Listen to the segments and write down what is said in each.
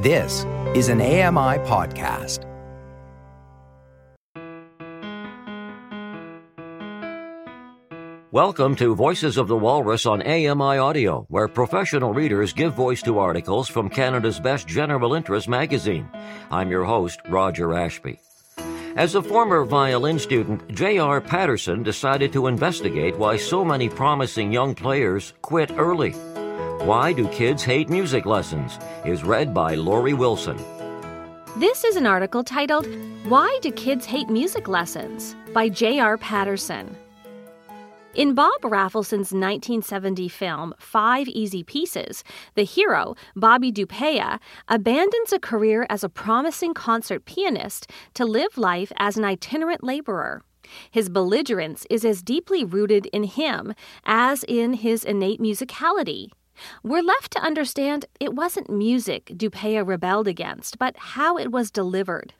This is an AMI podcast. Welcome to Voices of the Walrus on AMI Audio, where professional readers give voice to articles from Canada's best general interest magazine. I'm your host, Roger Ashby. As a former violin student, J.R. Patterson decided to investigate why so many promising young players quit early. Why Do Kids Hate Music Lessons? is read by Lori Wilson. This is an article titled Why Do Kids Hate Music Lessons? by J.R. Patterson. In Bob Rafelson's 1970 film Five Easy Pieces, the hero, Bobby Dupea, abandons a career as a promising concert pianist to live life as an itinerant laborer. His belligerence is as deeply rooted in him as in his innate musicality. We're left to understand it wasn't music Dupea rebelled against, but how it was delivered.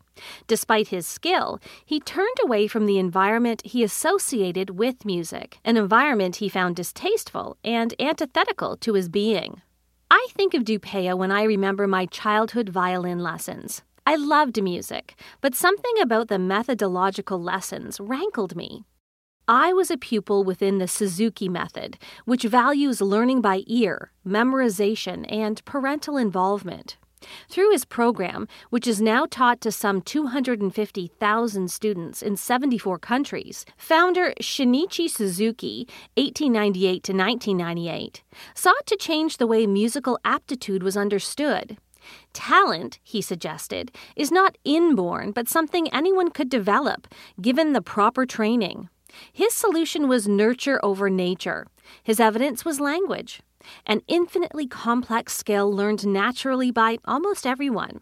Despite his skill, he turned away from the environment he associated with music, an environment he found distasteful and antithetical to his being. I think of Dupea when I remember my childhood violin lessons. I loved music, but something about the methodological lessons rankled me. I was a pupil within the Suzuki method, which values learning by ear, memorization, and parental involvement. Through his program, which is now taught to some 250,000 students in 74 countries, founder Shinichi Suzuki, 1898 to 1998, sought to change the way musical aptitude was understood. Talent, he suggested, is not inborn, but something anyone could develop, given the proper training. His solution was nurture over nature. His evidence was language an infinitely complex skill learned naturally by almost everyone.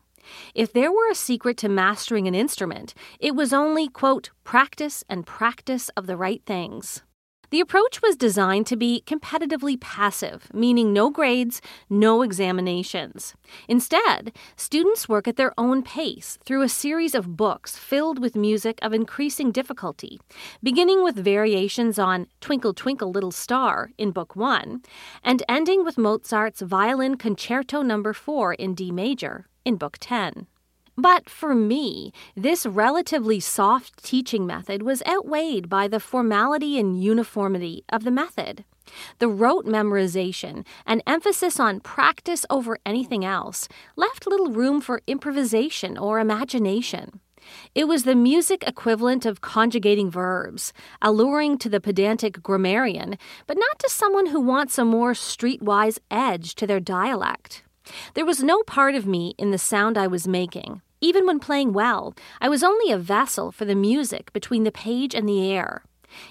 If there were a secret to mastering an instrument, it was only, quote, practice and practice of the right things. The approach was designed to be competitively passive, meaning no grades, no examinations. Instead, students work at their own pace through a series of books filled with music of increasing difficulty, beginning with variations on Twinkle Twinkle Little Star in Book 1 and ending with Mozart's Violin Concerto No. 4 in D major in Book 10. But for me, this relatively soft teaching method was outweighed by the formality and uniformity of the method. The rote memorization an emphasis on practice over anything else left little room for improvisation or imagination. It was the music equivalent of conjugating verbs, alluring to the pedantic grammarian, but not to someone who wants a more streetwise edge to their dialect. There was no part of me in the sound I was making. Even when playing well, I was only a vassal for the music between the page and the air.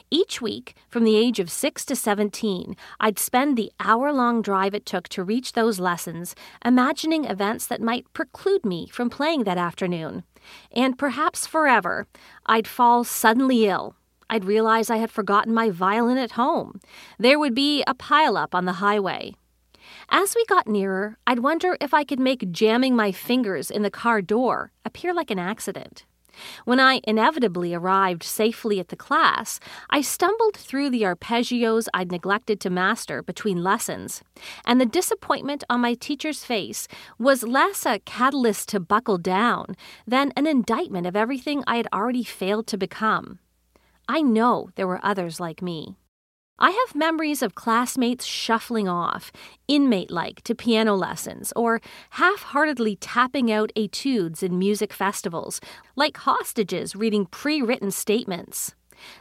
Each week, from the age of 6 to 17, I'd spend the hour long drive it took to reach those lessons, imagining events that might preclude me from playing that afternoon. And perhaps forever, I'd fall suddenly ill. I'd realize I had forgotten my violin at home. There would be a pileup on the highway. As we got nearer, I'd wonder if I could make jamming my fingers in the car door appear like an accident. When I inevitably arrived safely at the class, I stumbled through the arpeggios I'd neglected to master between lessons, and the disappointment on my teacher's face was less a catalyst to buckle down than an indictment of everything I had already failed to become. I know there were others like me. I have memories of classmates shuffling off, inmate like, to piano lessons, or half heartedly tapping out etudes in music festivals, like hostages reading pre written statements.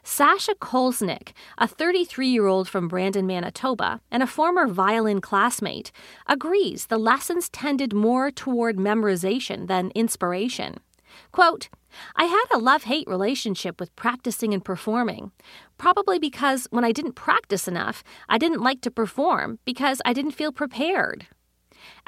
Sasha Kolsnick, a 33 year old from Brandon, Manitoba, and a former violin classmate, agrees the lessons tended more toward memorization than inspiration. Quote, I had a love hate relationship with practicing and performing. Probably because when I didn't practice enough, I didn't like to perform because I didn't feel prepared.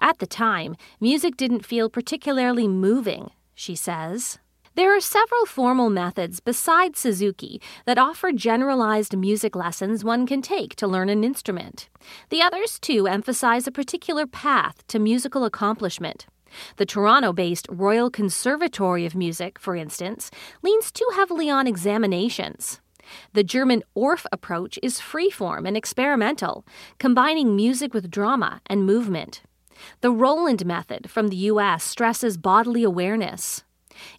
At the time, music didn't feel particularly moving, she says. There are several formal methods besides Suzuki that offer generalized music lessons one can take to learn an instrument. The others, too, emphasize a particular path to musical accomplishment. The Toronto based Royal Conservatory of Music, for instance, leans too heavily on examinations. The German Orff approach is freeform and experimental, combining music with drama and movement. The Rolland method from the U.S. stresses bodily awareness.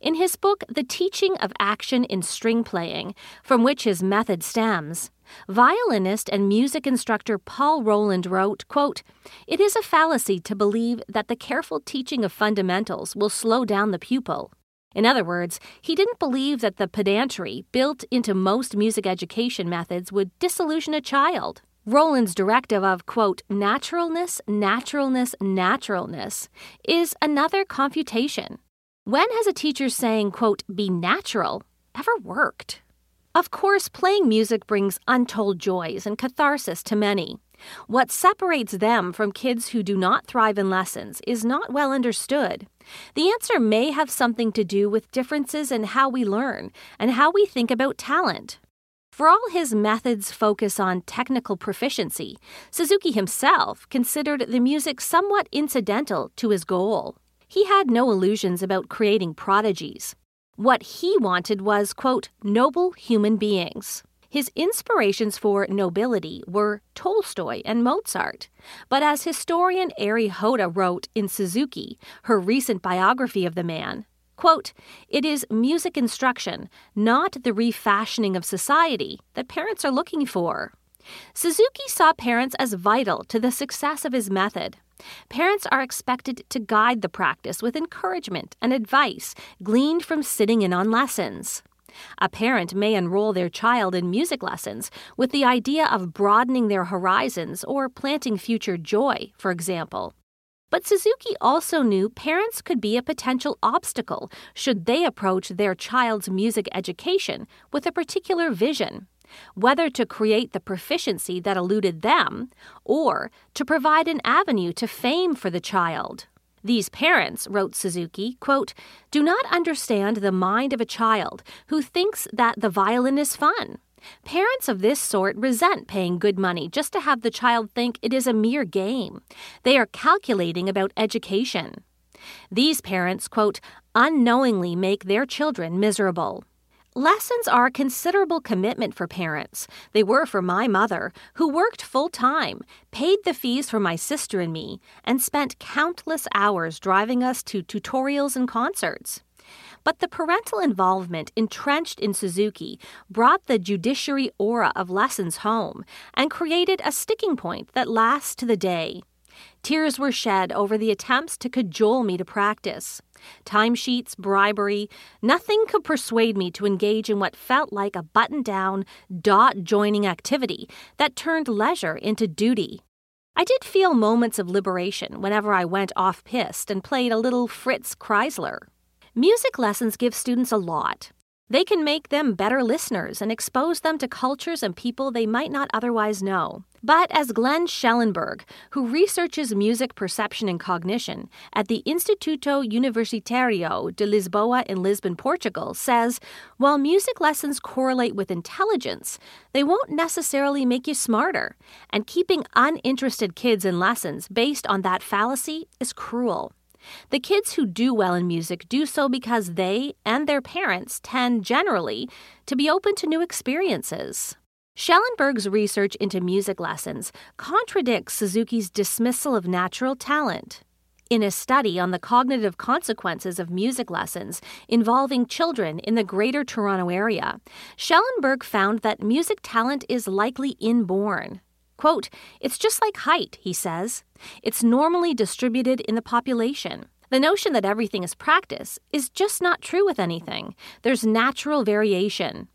In his book, The Teaching of Action in String Playing, from which his method stems, violinist and music instructor Paul Rolland wrote, quote, It is a fallacy to believe that the careful teaching of fundamentals will slow down the pupil. In other words, he didn't believe that the pedantry built into most music education methods would disillusion a child. Rolland's directive of, quote, naturalness, naturalness, naturalness is another confutation. When has a teacher saying, quote, be natural ever worked? Of course, playing music brings untold joys and catharsis to many. What separates them from kids who do not thrive in lessons is not well understood. The answer may have something to do with differences in how we learn and how we think about talent. For all his methods focus on technical proficiency, Suzuki himself considered the music somewhat incidental to his goal. He had no illusions about creating prodigies. What he wanted was, quote, noble human beings. His inspirations for nobility were Tolstoy and Mozart. But as historian Eri Hotta wrote in Suzuki, her recent biography of the man, quote, it is music instruction, not the refashioning of society, that parents are looking for. Suzuki saw parents as vital to the success of his method. Parents are expected to guide the practice with encouragement and advice gleaned from sitting in on lessons. A parent may enroll their child in music lessons with the idea of broadening their horizons or planting future joy, for example. But Suzuki also knew parents could be a potential obstacle should they approach their child's music education with a particular vision, whether to create the proficiency that eluded them or to provide an avenue to fame for the child. These parents, wrote Suzuki, quote, do not understand the mind of a child who thinks that the violin is fun. Parents of this sort resent paying good money just to have the child think it is a mere game. They are calculating about education. These parents, quote, unknowingly make their children miserable. Lessons are a considerable commitment for parents. They were for my mother, who worked full time, paid the fees for my sister and me, and spent countless hours driving us to tutorials and concerts. But the parental involvement entrenched in Suzuki brought the judiciary aura of lessons home and created a sticking point that lasts to the day. Tears were shed over the attempts to cajole me to practice. Timesheets, bribery, nothing could persuade me to engage in what felt like a button down, dot joining activity that turned leisure into duty. I did feel moments of liberation whenever I went off piste and played a little Fritz Kreisler. Music lessons give students a lot. They can make them better listeners and expose them to cultures and people they might not otherwise know. But as Glenn Schellenberg, who researches music perception and cognition at the Instituto Universitario de Lisboa in Lisbon, Portugal, says, while music lessons correlate with intelligence, they won't necessarily make you smarter. And keeping uninterested kids in lessons based on that fallacy is cruel. The kids who do well in music do so because they and their parents tend generally to be open to new experiences. Schellenberg's research into music lessons contradicts Suzuki's dismissal of natural talent. In a study on the cognitive consequences of music lessons involving children in the Greater Toronto Area, Schellenberg found that music talent is likely inborn. Quote, It's just like height, he says. It's normally distributed in the population. The notion that everything is practice is just not true with anything. There's natural variation.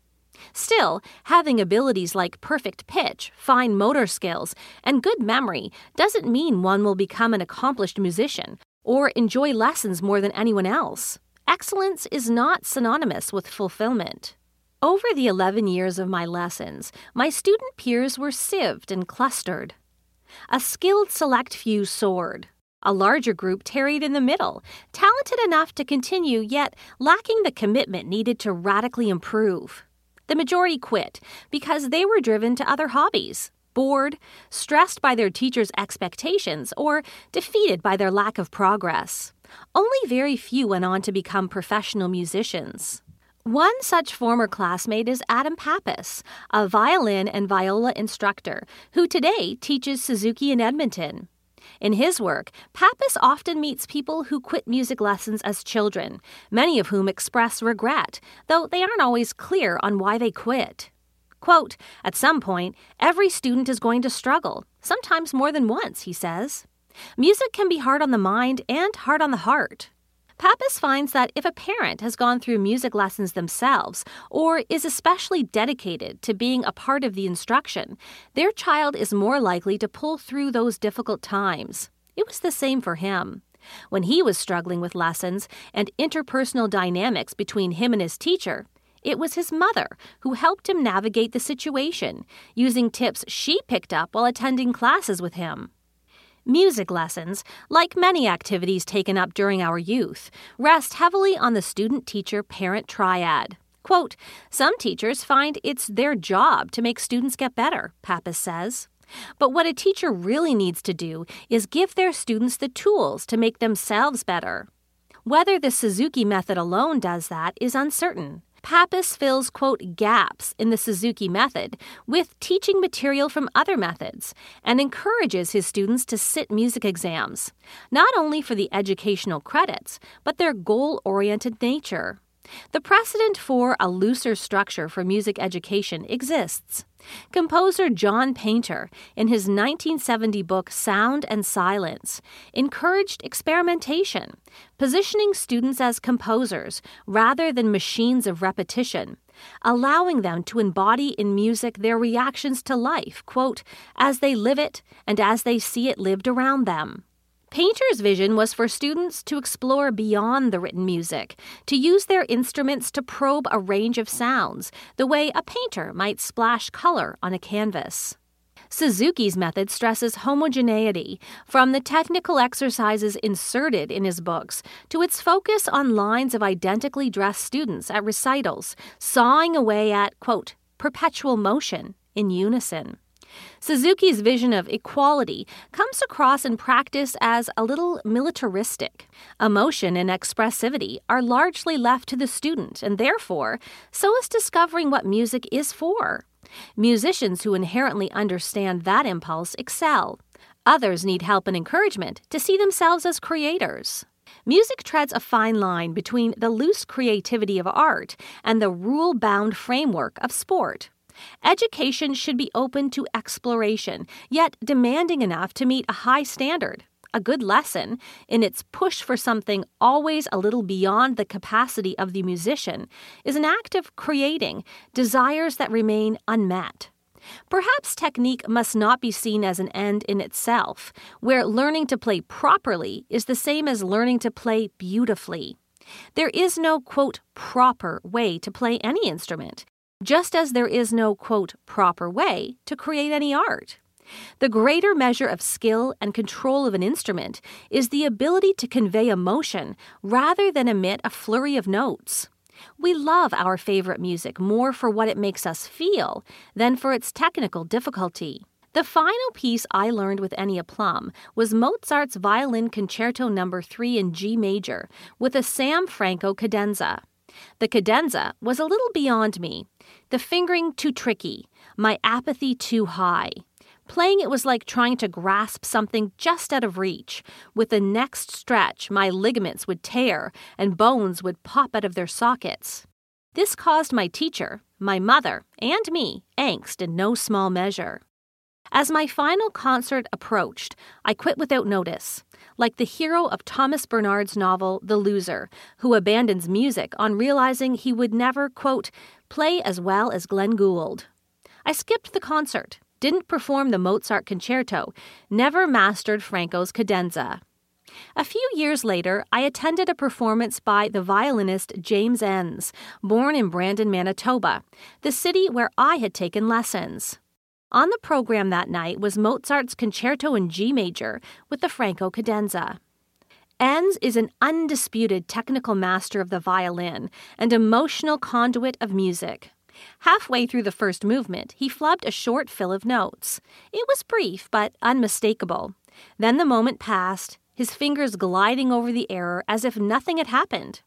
Still, having abilities like perfect pitch, fine motor skills, and good memory doesn't mean one will become an accomplished musician or enjoy lessons more than anyone else. Excellence is not synonymous with fulfillment. Over the 11 years of my lessons, my student peers were sieved and clustered. A skilled select few soared. A larger group tarried in the middle, talented enough to continue, yet lacking the commitment needed to radically improve. The majority quit because they were driven to other hobbies, bored, stressed by their teachers' expectations, or defeated by their lack of progress. Only very few went on to become professional musicians. One such former classmate is Adam Pappas, a violin and viola instructor who today teaches Suzuki in Edmonton. In his work, Pappas often meets people who quit music lessons as children, many of whom express regret, though they aren't always clear on why they quit. Quote, At some point, every student is going to struggle, sometimes more than once, he says. Music can be hard on the mind and hard on the heart. Pappas finds that if a parent has gone through music lessons themselves or is especially dedicated to being a part of the instruction, their child is more likely to pull through those difficult times. It was the same for him. When he was struggling with lessons and interpersonal dynamics between him and his teacher, it was his mother who helped him navigate the situation, using tips she picked up while attending classes with him. Music lessons, like many activities taken up during our youth, rest heavily on the student teacher parent triad. Quote, Some teachers find it's their job to make students get better, Pappas says. But what a teacher really needs to do is give their students the tools to make themselves better. Whether the Suzuki method alone does that is uncertain. Pappas fills, quote, gaps in the Suzuki method with teaching material from other methods and encourages his students to sit music exams, not only for the educational credits, but their goal oriented nature. The precedent for a looser structure for music education exists. Composer John Paynter, in his 1970 book Sound and Silence, encouraged experimentation, positioning students as composers rather than machines of repetition, allowing them to embody in music their reactions to life, quote, as they live it and as they see it lived around them. Paynter's vision was for students to explore beyond the written music, to use their instruments to probe a range of sounds, the way a painter might splash color on a canvas. Suzuki's method stresses homogeneity, from the technical exercises inserted in his books to its focus on lines of identically dressed students at recitals, sawing away at, quote, perpetual motion in unison. Suzuki's vision of equality comes across in practice as a little militaristic. Emotion and expressivity are largely left to the student, and therefore, so is discovering what music is for. Musicians who inherently understand that impulse excel. Others need help and encouragement to see themselves as creators. Music treads a fine line between the loose creativity of art and the rule bound framework of sport. Education should be open to exploration, yet demanding enough to meet a high standard. A good lesson, in its push for something always a little beyond the capacity of the musician, is an act of creating desires that remain unmet. Perhaps technique must not be seen as an end in itself, where learning to play properly is the same as learning to play beautifully. There is no, quote, proper way to play any instrument just as there is no, quote, proper way to create any art. The greater measure of skill and control of an instrument is the ability to convey emotion rather than emit a flurry of notes. We love our favorite music more for what it makes us feel than for its technical difficulty. The final piece I learned with any aplomb was Mozart's Violin Concerto No. 3 in G major with a Sam Franko cadenza. The cadenza was a little beyond me, the fingering too tricky, my apathy too high. Playing it was like trying to grasp something just out of reach. With the next stretch, my ligaments would tear and bones would pop out of their sockets. This caused my teacher, my mother, and me angst in no small measure. As my final concert approached, I quit without notice, like the hero of Thomas Bernhard's novel The Loser, who abandons music on realizing he would never, quote, play as well as Glenn Gould. I skipped the concert, didn't perform the Mozart concerto, never mastered Franko's cadenza. A few years later, I attended a performance by the violinist James Ehnes, born in Brandon, Manitoba, the city where I had taken lessons. On the program that night was Mozart's Concerto in G major with the Franko cadenza. Ehnes is an undisputed technical master of the violin and emotional conduit of music. Halfway through the first movement, he flubbed a short fill of notes. It was brief, but unmistakable. Then the moment passed, his fingers gliding over the error as if nothing had happened.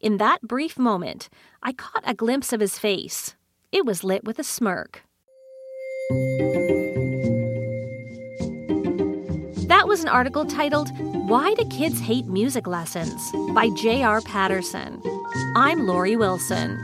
In that brief moment, I caught a glimpse of his face. It was lit with a smirk. Was an article titled Why Do Kids Hate Music Lessons by J.R. Patterson. I'm Lori Wilson.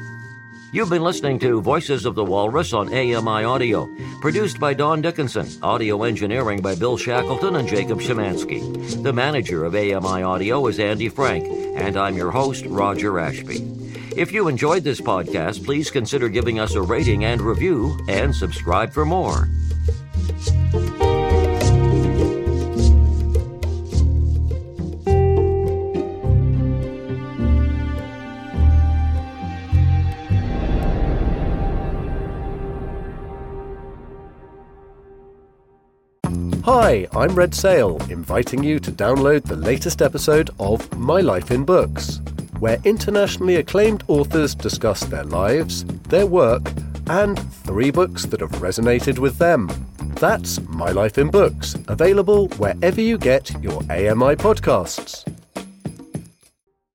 You've been listening to Voices of the Walrus on AMI Audio, produced by Don Dickinson, audio engineering by Bill Shackleton and Jacob Shemansky. The manager of AMI Audio is Andy Frank, and I'm your host, Roger Ashby. If you enjoyed this podcast, please consider giving us a rating and review, and subscribe for more. Hi, I'm Red Sail, inviting you to download the latest episode of My Life in Books, where internationally acclaimed authors discuss their lives, their work, and three books that have resonated with them. That's My Life in Books, available wherever you get your AMI podcasts.